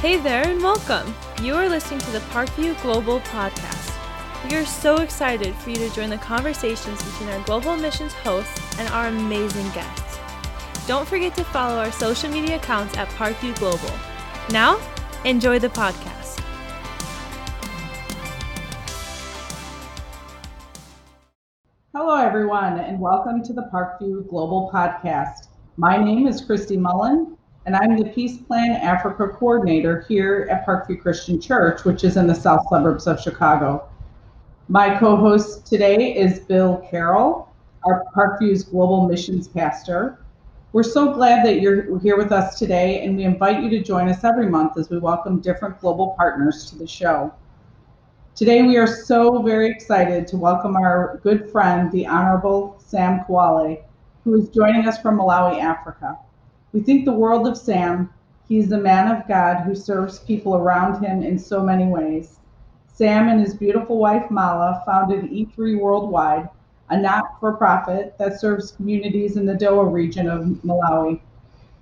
Hey there and welcome. You are listening to the Parkview Global Podcast. We are so excited for you to join the conversations between our global missions hosts and our amazing guests. Don't forget to follow our social media accounts at Parkview Global. Now, enjoy the podcast. Hello, everyone, and welcome to the Parkview Global Podcast. My name is Christy Mullen, and I'm the Peace Plan Africa Coordinator here at Parkview Christian Church, which is in the south suburbs of Chicago. My co host today is Bill Carroll, our Parkview's Global Missions Pastor. We're so glad that you're here with us today, and we invite you to join us every month as we welcome different global partners to the show. Today, we are so very excited to welcome our good friend, the Honorable Sam Kawale, who is joining us from Malawi, Africa. We think the world of Sam. He's the man of God who serves people around him in so many ways. Sam and his beautiful wife Mala founded E3 Worldwide, a not for profit that serves communities in the Dowa region of Malawi.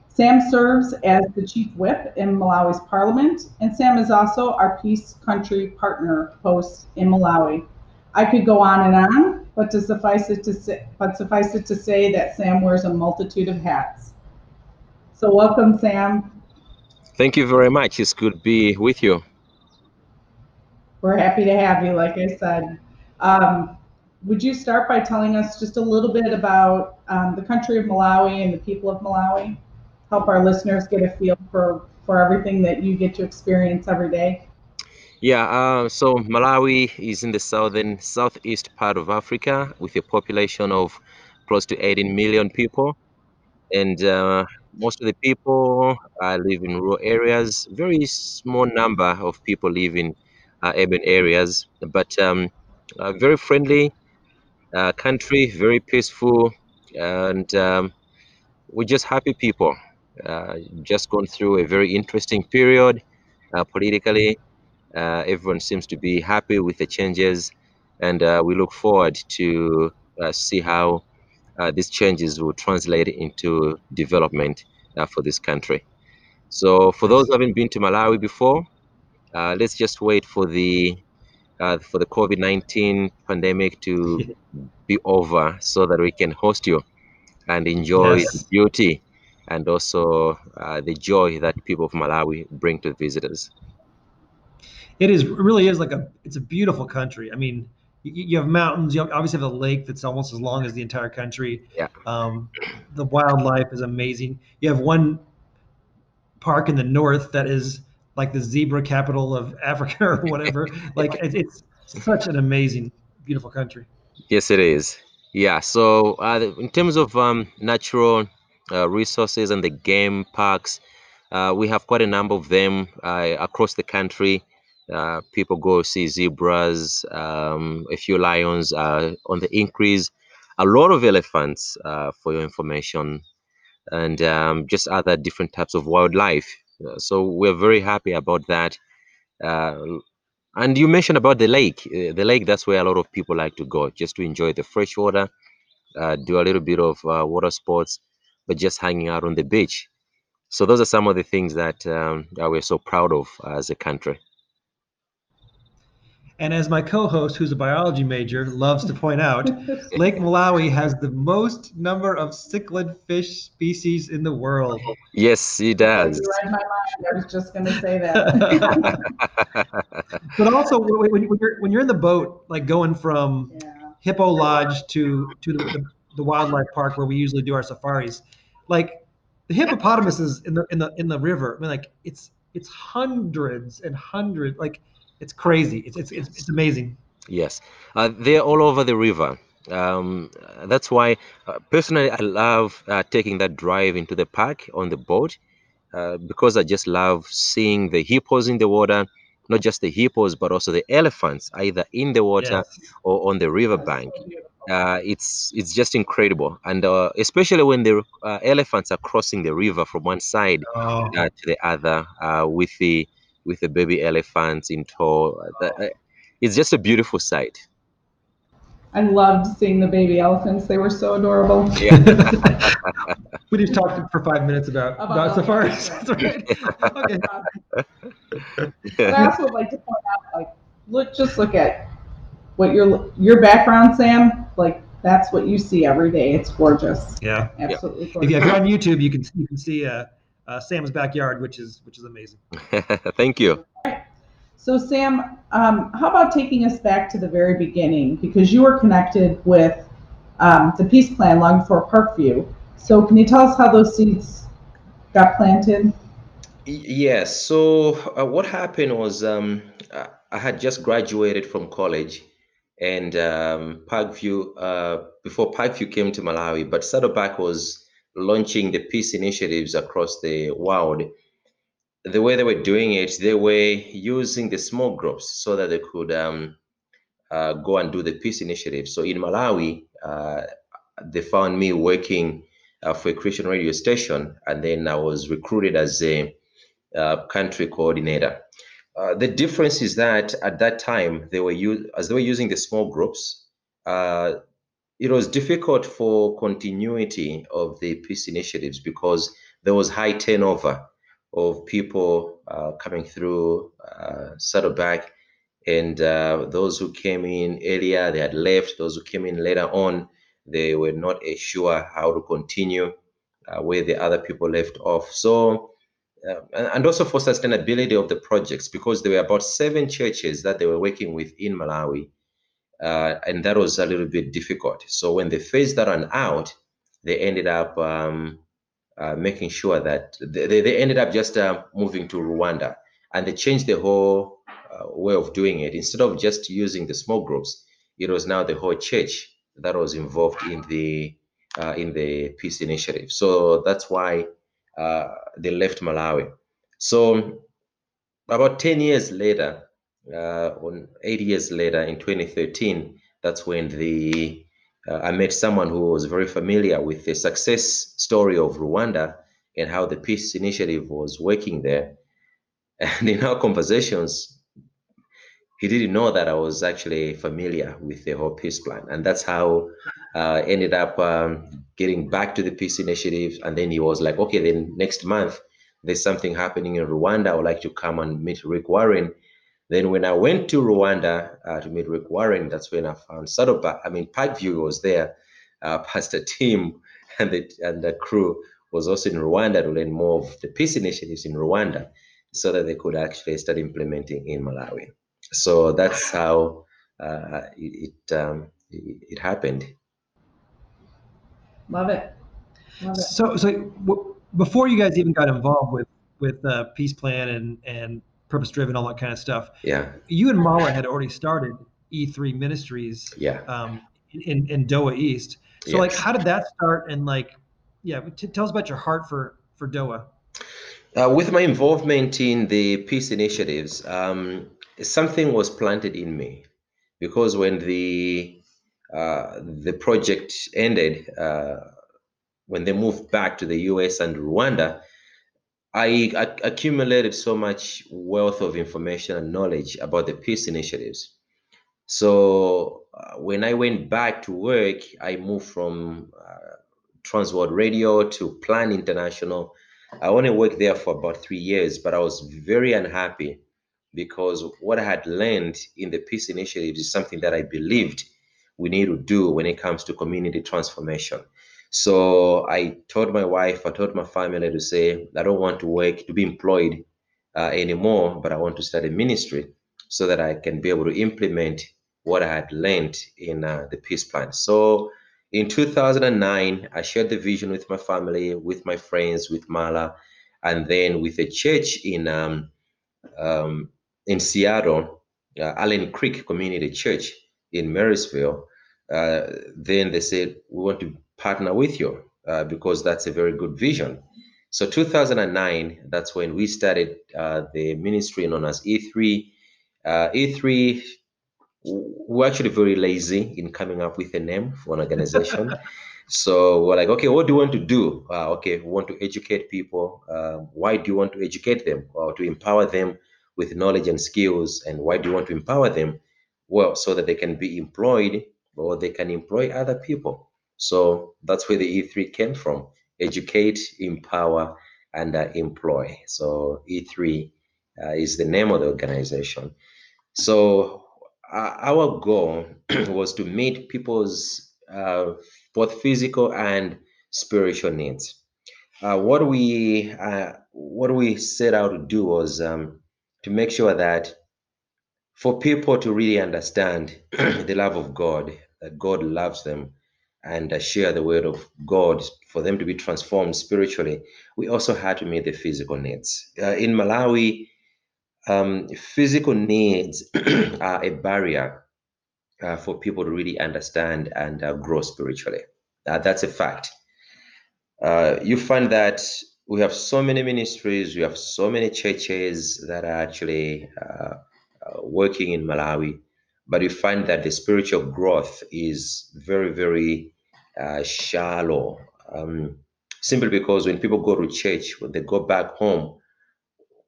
Sam serves as the chief whip in Malawi's parliament, and Sam is also our peace country partner post in Malawi. I could go on and on, but suffice it to say, but suffice it to say that Sam wears a multitude of hats. So welcome, Sam. Thank you very much. It's good to be with you. We're happy to have you, like I said. Um, would you start by telling us just a little bit about um, the country of Malawi and the people of Malawi? Help our listeners get a feel for, for everything that you get to experience every day. Yeah, uh, so Malawi is in the southern, southeast part of Africa with a population of close to 18 million people. And uh, most of the people uh, live in rural areas. Very small number of people live in uh, urban areas, but um, uh, very friendly uh, country, very peaceful, and um, we're just happy people. Uh, just gone through a very interesting period uh, politically. Everyone seems to be happy with the changes, and we look forward to see how these changes will translate into development uh, for this country. So, for those who haven't been to Malawi before, uh, let's just wait for the uh, for the COVID nineteen pandemic to be over, so that we can host you and enjoy the beauty and also uh, the joy that people of Malawi bring to visitors. It is it really is like a it's a beautiful country. I mean, you, you have mountains. You obviously have a lake that's almost as long as the entire country. Yeah. Um, the wildlife is amazing. You have one park in the north that is like the zebra capital of Africa or whatever. like it, it's such an amazing, beautiful country. Yes, it is. Yeah. So, uh, in terms of um, natural uh, resources and the game parks, uh, we have quite a number of them uh, across the country. Uh, people go see zebras, um, a few lions uh, on the increase, a lot of elephants, uh, for your information, and um, just other different types of wildlife. Uh, so, we're very happy about that. Uh, and you mentioned about the lake. The lake, that's where a lot of people like to go just to enjoy the fresh water, do a little bit of water sports, but just hanging out on the beach. So, those are some of the things that, um, that we're so proud of as a country. And as my co-host, who's a biology major, loves to point out, Lake Malawi has the most number of cichlid fish species in the world. Yes, it You does. read my mind. I was just going to say that. but also when, when, when you're when you're in the boat, like going from yeah. Hippo Lodge to to the, the, the wildlife park where we usually do our safaris, like the hippopotamuses in the in the in the river. I mean, like it's it's hundreds and hundreds. Like it's crazy. It's it's it's, it's amazing. Yes, uh, they're all over the river. Um, that's why, uh, personally, I love uh, taking that drive into the park on the boat uh, because I just love seeing the hippos in the water. Not just the hippos, but also the elephants, either in the water Yes. or on the riverbank. Uh, it's it's just incredible, and uh, especially when the uh, elephants are crossing the river from one side Oh, uh, to the other uh, with the with the baby elephants in tow. Uh, the- it's just a beautiful sight. I loved seeing the baby elephants. They were so adorable. Yeah. we just talked for five minutes about About about safaris. elephants, That's right. okay. but I also would like to point out, like, look, just look at what your your background, Sam. Like, that's what you see every day. It's gorgeous, Yeah. absolutely If, gorgeous. you, if you're on YouTube, you can you can see uh, uh, Sam's backyard, which is which is amazing. Thank you. So, Sam, um, how about taking us back to the very beginning? Because you were connected with um, the peace plan long before Parkview. So, can you tell us how those seeds got planted? Y- Yes. So uh, what happened was um, I I had just graduated from college, and um, Parkview uh, before Parkview came to Malawi, but Saddleback was launching the peace initiatives across the world. The way they were doing it, they were using the small groups so that they could um, uh, go and do the peace initiative. So in Malawi, uh, they found me working uh, for a Christian radio station, and then I was recruited as a uh, country coordinator. Uh, the difference is that at that time they were u- as they were using the small groups. It was difficult for continuity of the peace initiatives because there was high turnover of people uh, coming through uh, Saddleback, and uh, those who came in earlier they had left. Those who came in later on they were not sure how to continue uh, where the other people left off. So uh, and also for sustainability of the projects because there were about seven churches that they were working with in Malawi, uh, and that was a little bit difficult. So when they phased that one out, they ended up um, uh, making sure that they, they ended up just uh, moving to Rwanda, and they changed the whole uh, way of doing it. Instead of just using the small groups, it was now the whole church that was involved in the uh, in the peace initiative. So that's why uh, they left Malawi. So about 10 years later, uh, or eight years later, in 2013, that's when the uh, I met someone who was very familiar with the success story of Rwanda and how the peace initiative was working there. And in our conversations, he didn't know that I was actually familiar with the whole peace plan, and that's how uh, ended up um, getting back to the peace initiative. And then he was like, "Okay, then next month there's something happening in Rwanda. I would like to come and meet Rick Warren." Then when I went to Rwanda uh, to meet Rick Warren, that's when I found Saddleback. I mean, Parkview was there. Uh, Pastor Tim and the and the crew was also in Rwanda to learn more of the peace initiatives in Rwanda, so that they could actually start implementing in Malawi. So that's how uh, it it, um, it it happened. Love it. Love it. So, so w- before you guys even got involved with with uh, Peace Plan and and Purpose Driven, all that kind of stuff, Yeah, you and Mala had already started E3 Ministries yeah. um, in in Dowa East. So, like, how did that start? And like, yeah, t- tell us about your heart for for Dowa. Uh, with my involvement in the peace initiatives, um, something was planted in me because when the uh, the project ended, uh, when they moved back to the U.S. and Rwanda, I ac- accumulated so much wealth of information and knowledge about the peace initiatives. So uh, when I went back to work, I moved from uh, Transworld Radio to Plan International. I only worked there for about three years, but I was very unhappy because what I had learned in the peace initiatives is something that I believed we need to do when it comes to community transformation. So I told my wife, I told my family to say, I don't want to work to be employed uh, anymore, but I want to start a ministry so that I can be able to implement what I had learned in uh, the peace plan. So in 2009, I shared the vision with my family, with my friends, with Mala, and then with a church in um, um, in Seattle, uh, Allen Creek Community Church in Marysville. Uh, then they said we want to partner with you uh, because that's a very good vision. So 2009, that's when we started uh, the ministry known as E3. Uh, E3 we're actually very lazy in coming up with a name for an organization. so we're like, okay, what do you want to do? Uh, okay, we want to educate people. Uh, why do you want to educate them or to empower them with knowledge and skills? And why do you want to empower them? Well, so that they can be employed or they can employ other people. So that's where the E3 came from educate, empower, and uh, employ. So E3 uh, is the name of the organization. So uh, our goal was to meet people's uh, both physical and spiritual needs. Uh, what we uh, what we set out to do was um, to make sure that for people to really understand the love of God, that God loves them, and uh, share the word of God for them to be transformed spiritually, we also had to meet the physical needs. Uh, in Malawi, um, physical needs are a barrier uh, for people to really understand and uh, grow spiritually. Uh, that's a fact. Uh, you find that we have so many ministries, we have so many churches that are actually working in Malawi, but you find that the spiritual growth is very, very shallow. Um, simply because when people go to church, when they go back home,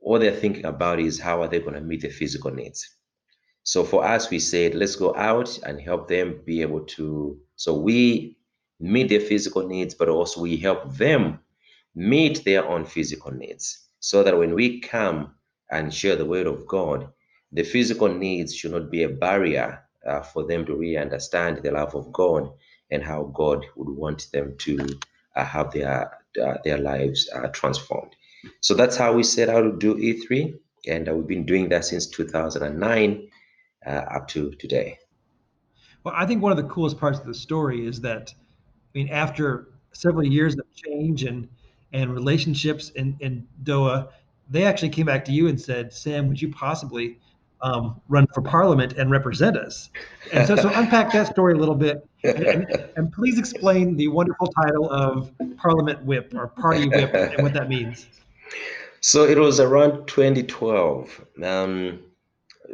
all they're thinking about is how are they going to meet the physical needs. So for us, we said, let's go out and help them be able to. So we meet their physical needs, but also we help them meet their own physical needs. So that when we come and share the word of God, the physical needs should not be a barrier uh, for them to really understand the love of God and how God would want them to uh, have their uh, their lives uh, transformed. So that's how we set out to do E3, and uh, we've been doing that since 2009 uh, up to today. Well, I think one of the coolest parts of the story is that, I mean, after several years of change and and relationships in, in Dowa, they actually came back to you and said, Sam, would you possibly um, run for parliament and represent us? And so, so unpack that story a little bit. And, and, please explain the wonderful title of Parliament Whip or Party Whip and what that means. So it was around 2012. Um,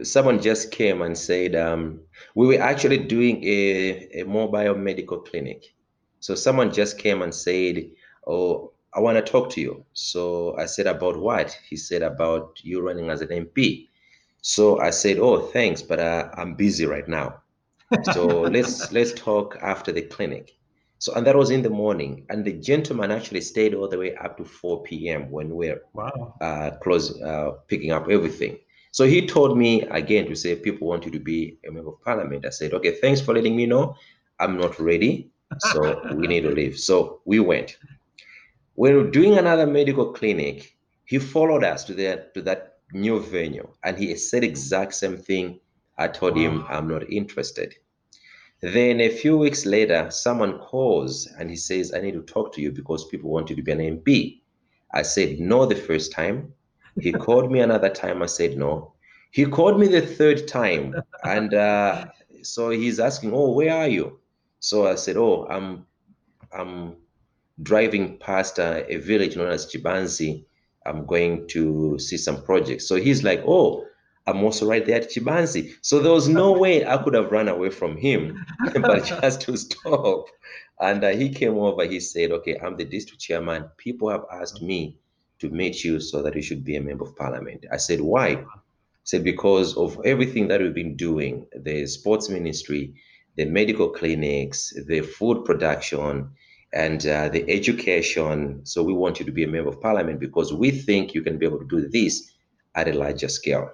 someone just came and said um, we were actually doing a, a mobile medical clinic. So someone just came and said, "Oh, I want to talk to you." So I said, "About what?" He said, "About you running as an MP." So I said, "Oh, thanks, but uh, I'm busy right now. So let's let's talk after the clinic." So and that was in the morning, and the gentleman actually stayed all the way up to 4 p.m. when we're wow. uh, close uh, picking up everything. So he told me again to say, people want you to be a member of parliament. I said, okay, thanks for letting me know. I'm not ready. So we need to leave. So we went. We are doing another medical clinic. He followed us to that to that new venue and he said exact same thing. I told him I'm not interested. Then a few weeks later, someone calls and he says, I need to talk to you because people want you to be an MP. I said no the first time. He called me another time. I said no. He called me the third time, and uh, so he's asking, "Oh, where are you?" So I said, "Oh, I'm I'm driving past uh, a village known as Chibanzi. I'm going to see some projects." So he's like, "Oh." I'm also right there at Chibanzi. So there was no way I could have run away from him, but just to stop. And uh, he came over, he said, Okay, I'm the district chairman. People have asked me to meet you so that you should be a member of parliament. I said, why? He said, because of everything that we've been doing, the sports ministry, the medical clinics, the food production, and uh, the education. So we want you to be a member of parliament because we think you can be able to do this at a larger scale.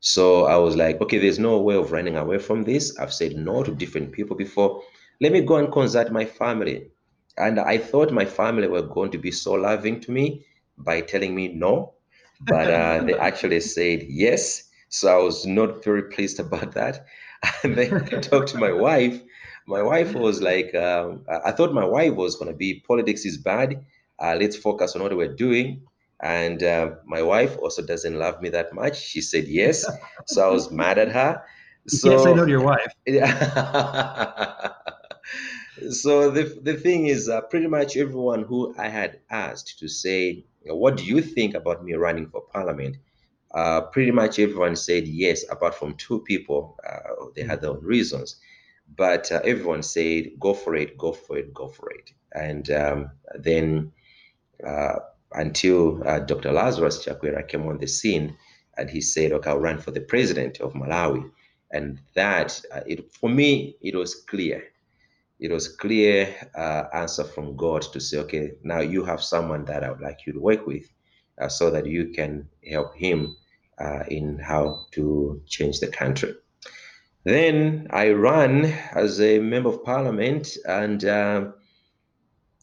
So I was like, okay, there's no way of running away from this. I've said no to different people before. Let me go and consult my family. And I thought my family were going to be so loving to me by telling me no, but uh, they actually said yes. So I was not very pleased about that. And then I talked to my wife. My wife was like, um, I thought my wife was going to be politics is bad. Uh, let's focus on what we're doing. And uh, my wife also doesn't love me that much. She said yes. So I was mad at her. So, yes, I know your wife. Yeah. so the, the thing is, uh, pretty much everyone who I had asked to say, what do you think about me running for parliament? Uh, pretty much everyone said yes, apart from two people. Uh, they had their own reasons. But uh, everyone said, go for it, go for it, go for it. And um, then uh, until uh, Dr. Lazarus Chakwera came on the scene and he said, okay, I'll run for the president of Malawi. And that, uh, it, for me, it was clear it was clear uh, answer from God to say, okay, now you have someone that I would like you to work with, uh, so that you can help him in how to change the country. Then I ran as a member of parliament, and uh,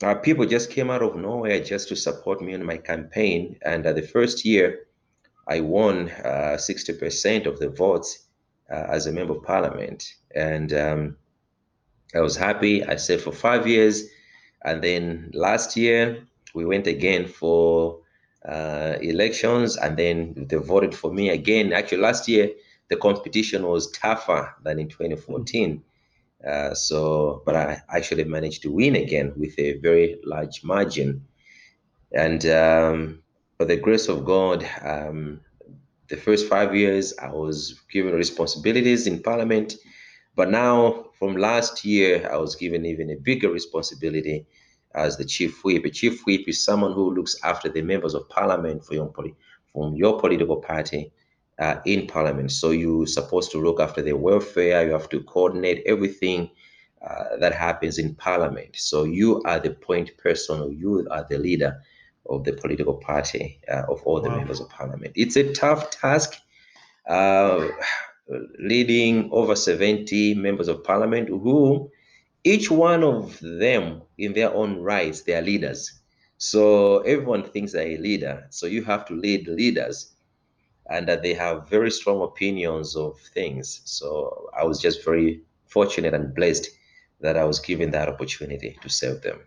uh, people just came out of nowhere just to support me in my campaign. And uh, the first year, I won 60% uh, of the votes uh, as a member of parliament. And um, I was happy. I served for five years. And then last year, we went again for uh, elections, and then they voted for me again. Actually, last year, the competition was tougher than in 2014. Uh, so, but I actually managed to win again with a very large margin. And um, by the grace of God, um, the first five years I was given responsibilities in Parliament, but now from last year I was given even a bigger responsibility as the chief whip. A chief whip is someone who looks after the members of Parliament for your, from your political party uh, in Parliament. So you're supposed to look after their welfare. You have to coordinate everything uh, that happens in Parliament. So you are the point person, or you are the leader of the political party uh, of all the wow. members of Parliament. It's a tough task. Uh, leading over 70 members of parliament who each one of them in their own rights they are leaders so everyone thinks they're a leader so you have to lead leaders and that they have very strong opinions of things. So I was just very fortunate and blessed that I was given that opportunity to serve them.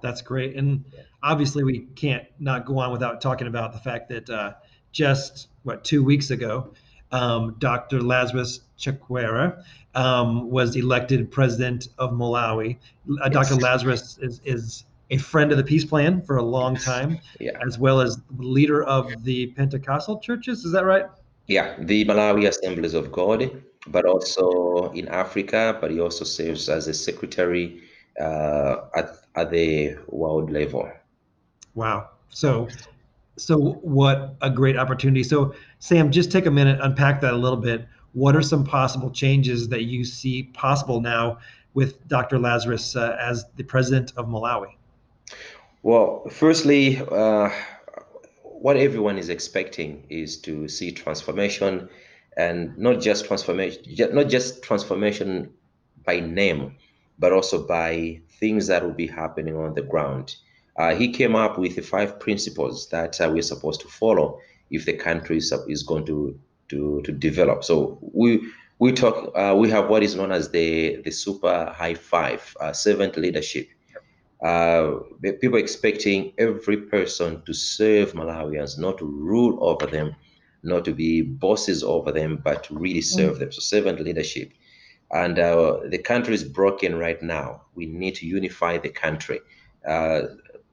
That's great. And obviously, we can't not go on without talking about the fact that uh, just what two weeks ago, um, Dr. Lazarus Chakwera um, was elected president of Malawi. Uh, Dr. Lazarus is, is a friend of the peace plan for a long time, yeah. as well as leader of the Pentecostal churches. Is that right? Yeah, the Malawi Assemblies of God, but also in Africa. But he also serves as a secretary uh, at at the world level. Wow. So, so what a great opportunity. So, Sam, just take a minute, unpack that a little bit. What are some possible changes that you see possible now with Dr. Lazarus uh, as the president of Malawi? Well, firstly, uh, what everyone is expecting is to see transformation, and not just transformation, not just transformation by name, but also by things that will be happening on the ground. Uh, he came up with the five principles that uh, we're supposed to follow if the country is, is going to, to, to develop. So we we talk uh, we have what is known as the the super high five uh, servant leadership uh, people expecting every person to serve Malawians, not to rule over them, not to be bosses over them, but to really serve mm. them. So servant leadership. And uh, the country is broken right now. We need to unify the country. Uh,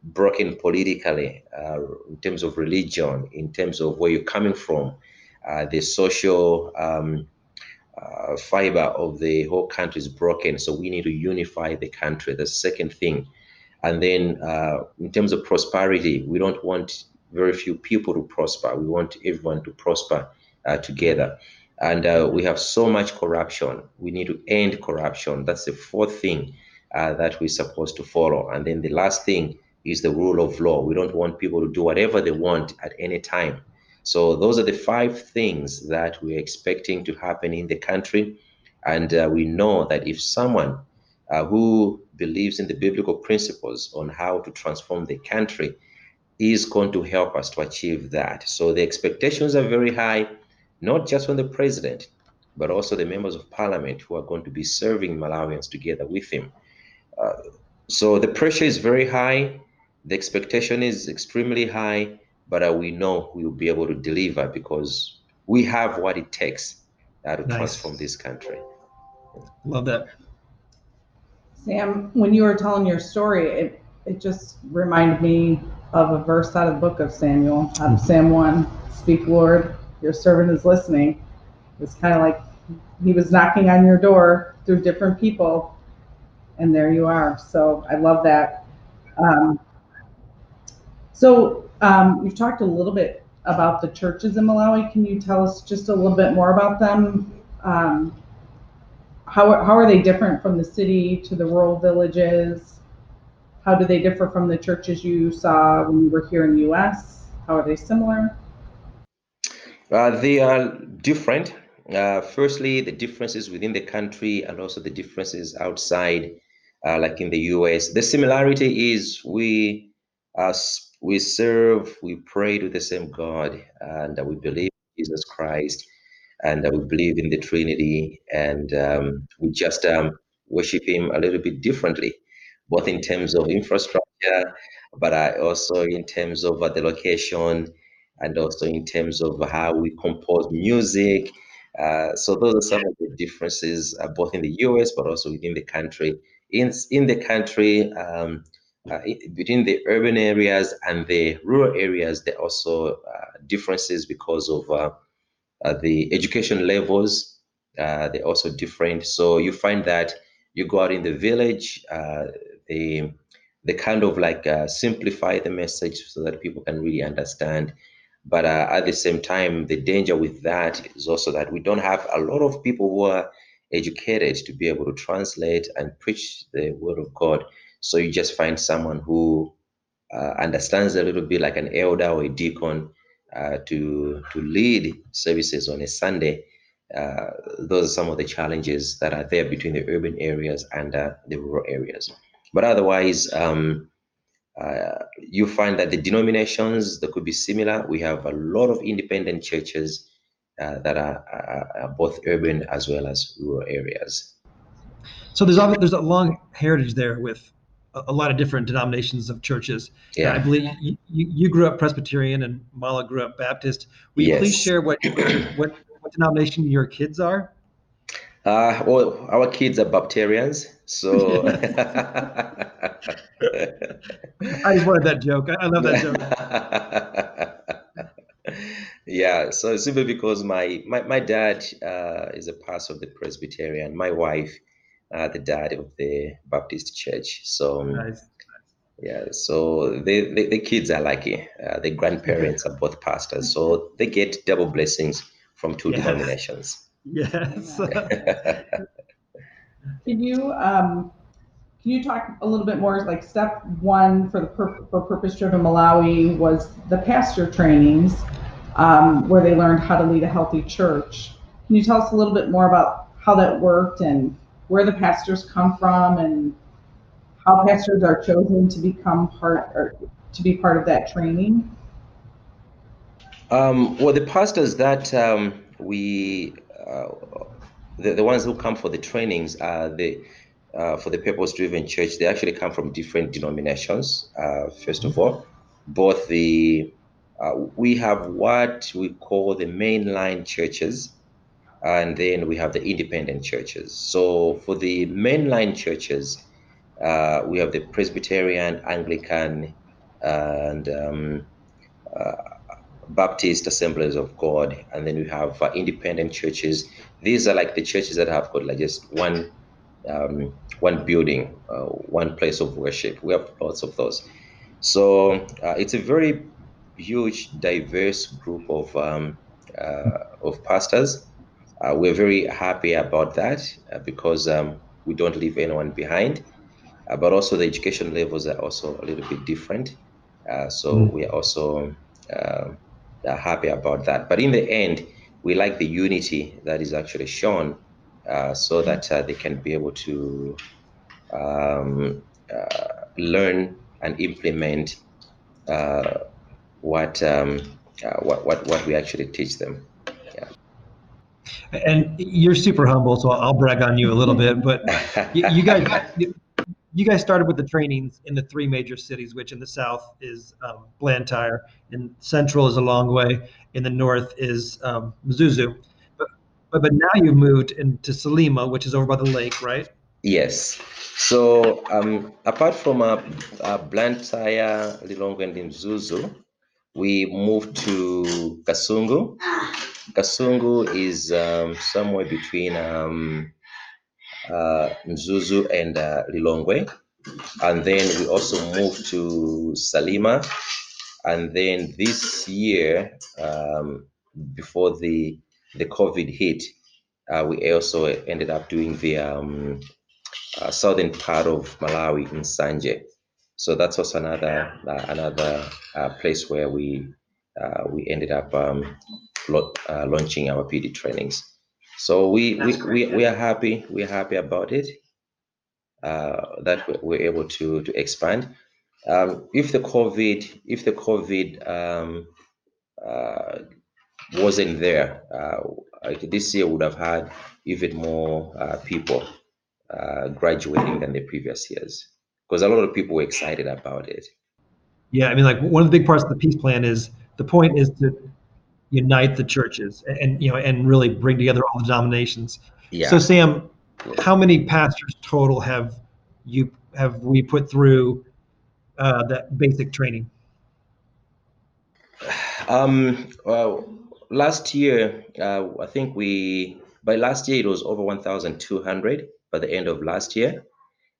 broken politically, uh, in terms of religion, in terms of where you're coming from, uh, the social um, uh, fiber of the whole country is broken. So we need to unify the country. The second thing and then uh, in terms of prosperity, we don't want very few people to prosper. We want everyone to prosper uh, together. And uh, we have so much corruption. We need to end corruption. That's the fourth thing uh, that we're supposed to follow. And then the last thing is the rule of law. We don't want people to do whatever they want at any time. So those are the five things that we're expecting to happen in the country. And uh, we know that if someone uh, who believes in the biblical principles on how to transform the country is going to help us to achieve that. So the expectations are very high, not just from the president, but also the members of parliament who are going to be serving Malawians together with him. Uh, so the pressure is very high, the expectation is extremely high, but uh, we know we will be able to deliver because we have what it takes uh, to nice. transform this country. Love that. Sam, when you were telling your story, it, it just reminded me of a verse out of the book of Samuel, out of mm-hmm. Sam 1. Speak, Lord, your servant is listening. It's kind of like he was knocking on your door through different people, and there you are. So I love that. Um, so um, you've talked a little bit about the churches in Malawi. Can you tell us just a little bit more about them? Um, how, how are they different from the city to the rural villages? How do they differ from the churches you saw when you were here in the US? How are they similar? Uh, they are different. Uh, firstly, the differences within the country and also the differences outside, uh, like in the US. The similarity is we uh, we serve, we pray to the same God, and we believe in Jesus Christ, and we believe in the Trinity, and um, we just um, worship Him a little bit differently, both in terms of infrastructure, but uh, also in terms of uh, the location and also in terms of how we compose music. Uh, so those are some of the differences, uh, both in the US but also within the country. In in the country, um, uh, i- between the urban areas and the rural areas, there are also uh, differences because of uh, uh, the education levels. Uh, they're also different. So you find that you go out in the village, uh, they they kind of like uh, simplify the message so that people can really understand. But uh, at the same time, the danger with that is also that we don't have a lot of people who are educated to be able to translate and preach the word of God. So you just find someone who uh, understands a little bit like an elder or a deacon uh, to to lead services on a Sunday. Uh, those are some of the challenges that are there between the urban areas and uh, the rural areas. But otherwise, um, uh, you find that the denominations that could be similar. We have a lot of independent churches uh, that are, are, are both urban as well as rural areas. So there's there's a long heritage there with a, a lot of different denominations of churches. Yeah. I believe you, you, you grew up Presbyterian and Mala grew up Baptist. Will you please share what what what denomination your kids are? Uh, well, our kids are Baptarians, so I just wanted that joke. I, I love that joke. yeah, so simply because my my, my dad uh, is a pastor of the Presbyterian, my wife, uh, the dad of the Baptist church. So um, Nice. yeah, so they, they the kids are lucky. Uh, the grandparents are both pastors, so they get double blessings from two Yes. denominations. Yes. Can you um, can you talk a little bit more? Like step one for the pur- for purpose driven Malawi was the pastor trainings, um, where they learned how to lead a healthy church. Can you tell us a little bit more about how that worked and where the pastors come from and how pastors are chosen to become part or to be part of that training? Um, well, the pastors that um, we, uh, the, the ones who come for the trainings, are the uh, for the purpose-driven church. They actually come from different denominations. Uh, first of all, both the uh, we have what we call the mainline churches, and then we have the independent churches. So for the mainline churches, uh, we have the Presbyterian, Anglican, and um, uh, Baptist Assemblies of God, and then we have uh, independent churches. These are like the churches that have got like just one um, one building, uh, one place of worship. We have lots of those. So uh, it's a very huge, diverse group of um, uh, of pastors. Uh, we're very happy about that uh, because um, we don't leave anyone behind. Uh, but also the education levels are also a little bit different. Uh, so Mm. we are also uh, are happy about that. But in the end, we like the unity that is actually shown uh, so that uh, they can be able to um, uh, learn and implement uh, what, um, uh, what what what we actually teach them. And you're super humble, so I'll brag on you a little bit. But you, you guys, you, guys started with the trainings in the three major cities, which in the south is um, Blantyre, in central is Lilongwe, in the north is um, Mzuzu. But, but but now you've moved into Salima, which is over by the lake, right? Yes. So um, apart from uh, uh, Blantyre, Lilongwe, and Mzuzu, we moved to Kasungu. Kasungu is um, somewhere between um, uh, Mzuzu and uh, Lilongwe. And then we also moved to Salima. And then this year, um, before the the COVID hit, uh, we also ended up doing the um, uh, southern part of Malawi in Nsanje. So that's also another uh, another uh, place where we uh, we ended up um, uh, launching our PD trainings. So we we, we, we are happy. We are happy about it. Uh, that we're able to to expand. Um, if the COVID if the COVID um, uh, wasn't there, uh, this year would have had even more uh, people uh, graduating than the previous years because a lot of people were excited about it. Yeah, I mean, like one of the big parts of the peace plan is the point is to unite the churches and, you know and really bring together all the denominations. Yeah. So Sam, how many pastors total have you have we put through uh, that basic training? Um, well, last year, uh, I think we by last year it was over 1,200 by the end of last year,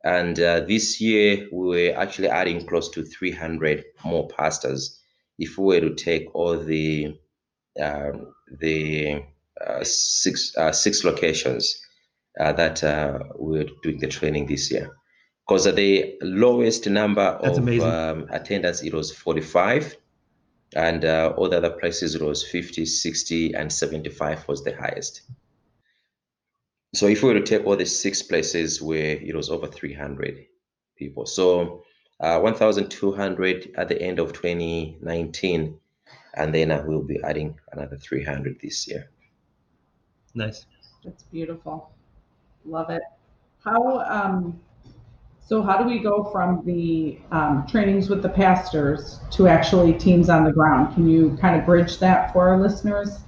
and uh, this year we were actually adding close to 300 more pastors. If we were to take all the um, the uh, six uh, six locations uh, that uh, we're doing the training this year, because the lowest number That's of um, attendance it was 45 and uh, all the other places it was 50 60 and 75 was the highest. So if we were to take all the six places where it was over 300 people so uh, 1200 at the end of 2019 and then uh, we'll be adding another 300 this year Nice. That's beautiful. Love it. How, um, so how do we go from the um, trainings with the pastors to actually teams on the ground? Can you kind of bridge that for our listeners?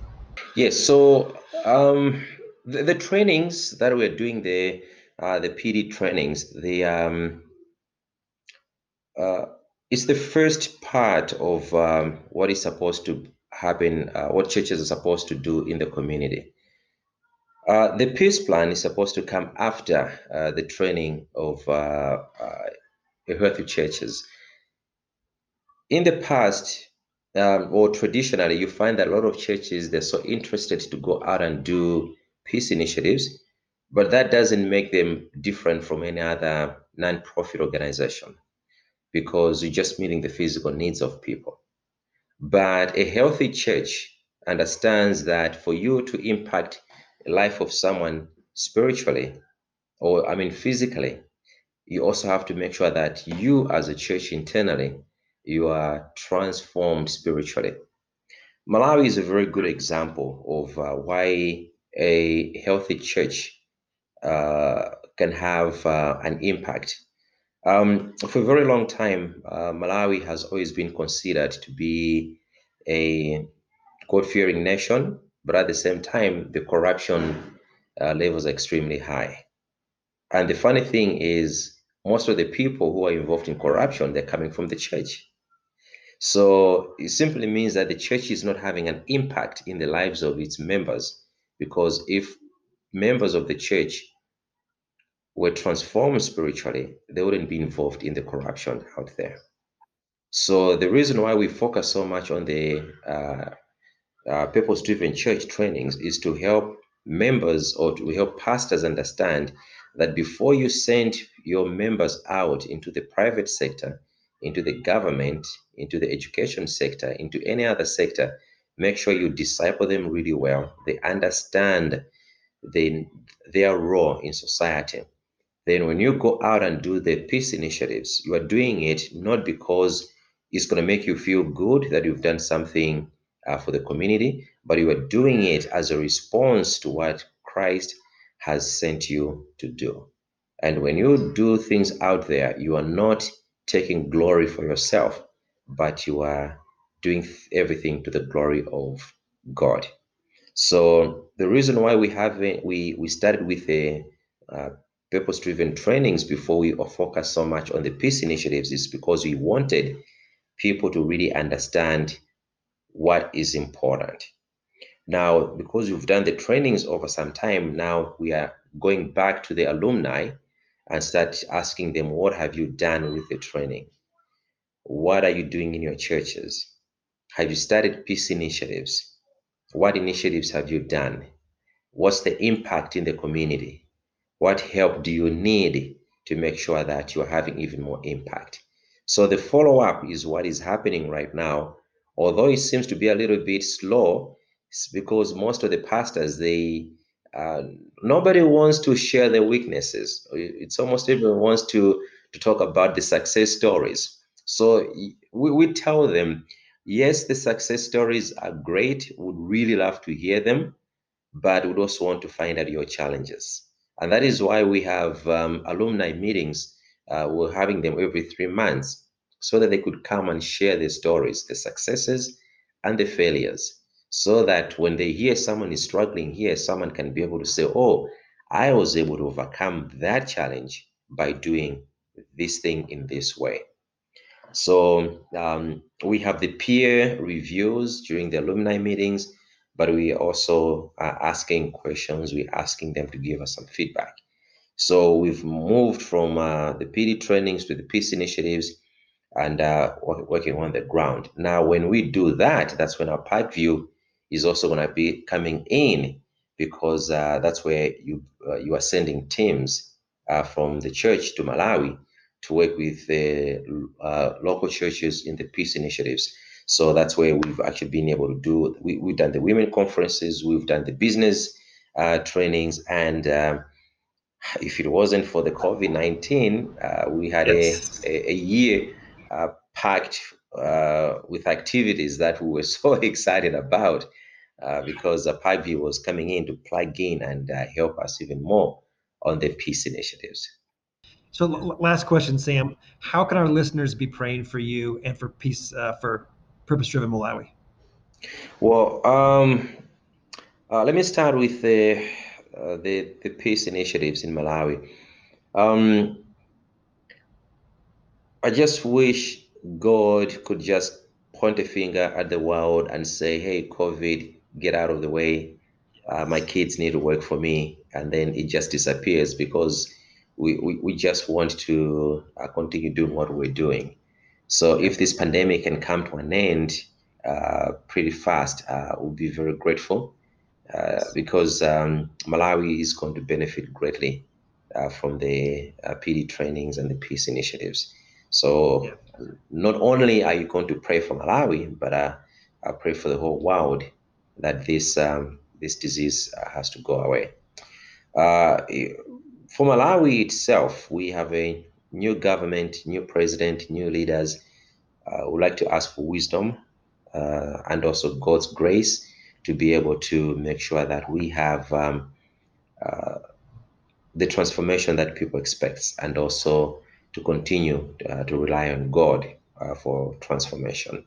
Yes, so um, the, the trainings that we're doing, the uh, the PD trainings, the um, uh, it's the first part of um, what is supposed to happen, uh, what churches are supposed to do in the community. Uh, the peace plan is supposed to come after uh, the training of uh, uh, healthy churches. In the past, um, or traditionally, you find that a lot of churches they're so interested to go out and do peace initiatives, but that doesn't make them different from any other non-profit organization because you're just meeting the physical needs of people. But a healthy church understands that for you to impact the life of someone spiritually, or I mean physically, you also have to make sure that you as a church internally you are transformed spiritually. Malawi is a very good example of uh, why a healthy church uh, can have uh, an impact. Um, for a very long time, uh, Malawi has always been considered to be a God fearing nation, but at the same time, the corruption uh, levels are extremely high. And the funny thing is, most of the people who are involved in corruption, they're coming from the church. So it simply means that the church is not having an impact in the lives of its members because if members of the church were transformed spiritually, they wouldn't be involved in the corruption out there. So the reason why we focus so much on the uh, uh, purpose-driven church trainings is to help members or to help pastors understand that before you send your members out into the private sector, into the government, into the education sector, into any other sector, make sure you disciple them really well. They understand the, their role in society. Then, when you go out and do the peace initiatives, you are doing it not because it's going to make you feel good that you've done something uh, for the community, but you are doing it as a response to what Christ has sent you to do. And when you do things out there, you are not taking glory for yourself, but you are doing everything to the glory of God. So the reason why we have we we started with a uh, purpose-driven trainings before we focus so much on the peace initiatives is because we wanted people to really understand what is important. Now, because we've done the trainings over some time, now we are going back to the alumni and start asking them, what have you done with the training? What are you doing in your churches? Have you started peace initiatives? What initiatives have you done? What's the impact in the community? What help do you need to make sure that you're having even more impact? So the follow up is what is happening right now. Although it seems to be a little bit slow, It's because most of the pastors they uh, nobody wants to share their weaknesses. It's almost everyone wants to to talk about the success stories. So we, we tell them, yes, the success stories are great. Would really love to hear them, but would also want to find out your challenges. And that is why we have um, alumni meetings. Uh, we're having them every three months so that they could come and share their stories, the successes and the failures, so that when they hear someone is struggling here, someone can be able to say, Oh, I was able to overcome that challenge by doing this thing in this way. So um, we have the peer reviews during the alumni meetings, but we also are asking questions. We're asking them to give us some feedback. So we've moved from uh, the PD trainings to the peace initiatives and uh, working on the ground. Now, when we do that, that's when our pipe Parkview is also going to be coming in because uh, that's where you uh, you are sending teams uh, from the church to Malawi to work with the uh, local churches in the peace initiatives. So that's where we've actually been able to do. We, we've done the women conferences, we've done the business uh, trainings, and um, if it wasn't for the COVID nineteen, uh, we had yes. a, a, a year uh, packed uh, with activities that we were so excited about uh, because uh, Parkview was coming in to plug in and uh, help us even more on the peace initiatives. So, last question, Sam. How can our listeners be praying for you and for peace uh, for Purpose Driven Malawi? Well, um, uh, let me start with the, uh, the the peace initiatives in Malawi. Um, I just wish God could just point a finger at the world and say, "Hey, COVID, get out of the way. Uh, my kids need to work for me," and then it just disappears because we, we, we just want to uh, continue doing what we're doing. So if this pandemic can come to an end uh, pretty fast, uh, we'll be very grateful uh, because um, Malawi is going to benefit greatly uh, from the uh, PD trainings and the peace initiatives. So yeah. not only are you going to pray for Malawi, but uh, I pray for the whole world that this um, this disease has to go away. Uh, for Malawi itself, we have a new government, new president, new leaders. Uh, would like to ask for wisdom uh, and also God's grace to be able to make sure that we have um, uh, the transformation that people expect and also to continue uh, to rely on God uh, for transformation.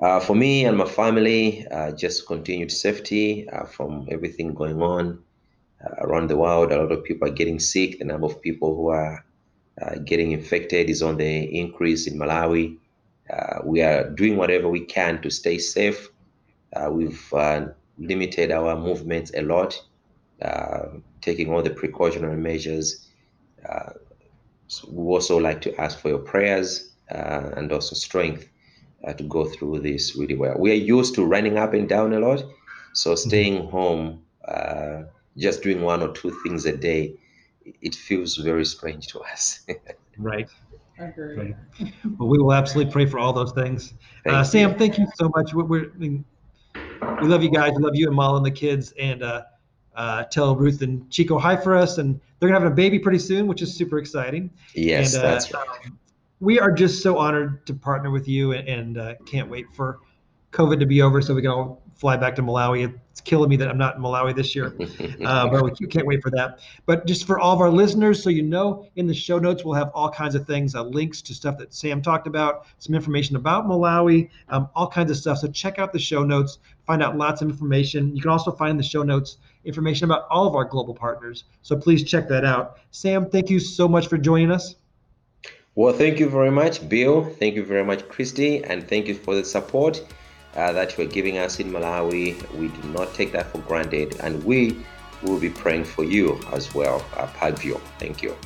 Uh, for me and my family, just continued safety from everything going on around the world. A lot of people are getting sick. The number of people who are getting infected is on the increase in Malawi. we are doing whatever we can to stay safe. we've limited our movements a lot, taking all the precautionary measures. So we also like to ask for your prayers uh, and also strength uh, to go through this really well. We are used to running up and down a lot, so mm-hmm. staying home, uh, just doing one or two things a day, it feels very strange to us. right. Right. Well, we will absolutely pray for all those things. Uh, Sam, thank you so much. We're, we're, I mean, we love you guys. We love you and Mala and the kids. And uh, uh, tell Ruth and Chico hi for us. And they're gonna have a baby pretty soon, which is super exciting. Yes, and, uh, that's right. Um, we are just so honored to partner with you, and, and uh, can't wait for COVID to be over so we can all fly back to Malawi. It's killing me that I'm not in Malawi this year, uh, but we can't wait for that. But just for all of our listeners, so you know, in the show notes we'll have all kinds of things, uh, links to stuff that Sam talked about, some information about Malawi, um, all kinds of stuff. So check out the show notes, find out lots of information. You can also find in the show notes information about all of our global partners. So please check that out. Sam, thank you so much for joining us. Well, thank you very much, Bill. Thank you very much, Christy, and thank you for the support uh, that you are giving us in Malawi. We do not take that for granted, and we will be praying for you as well, uh, Parkview. Thank you.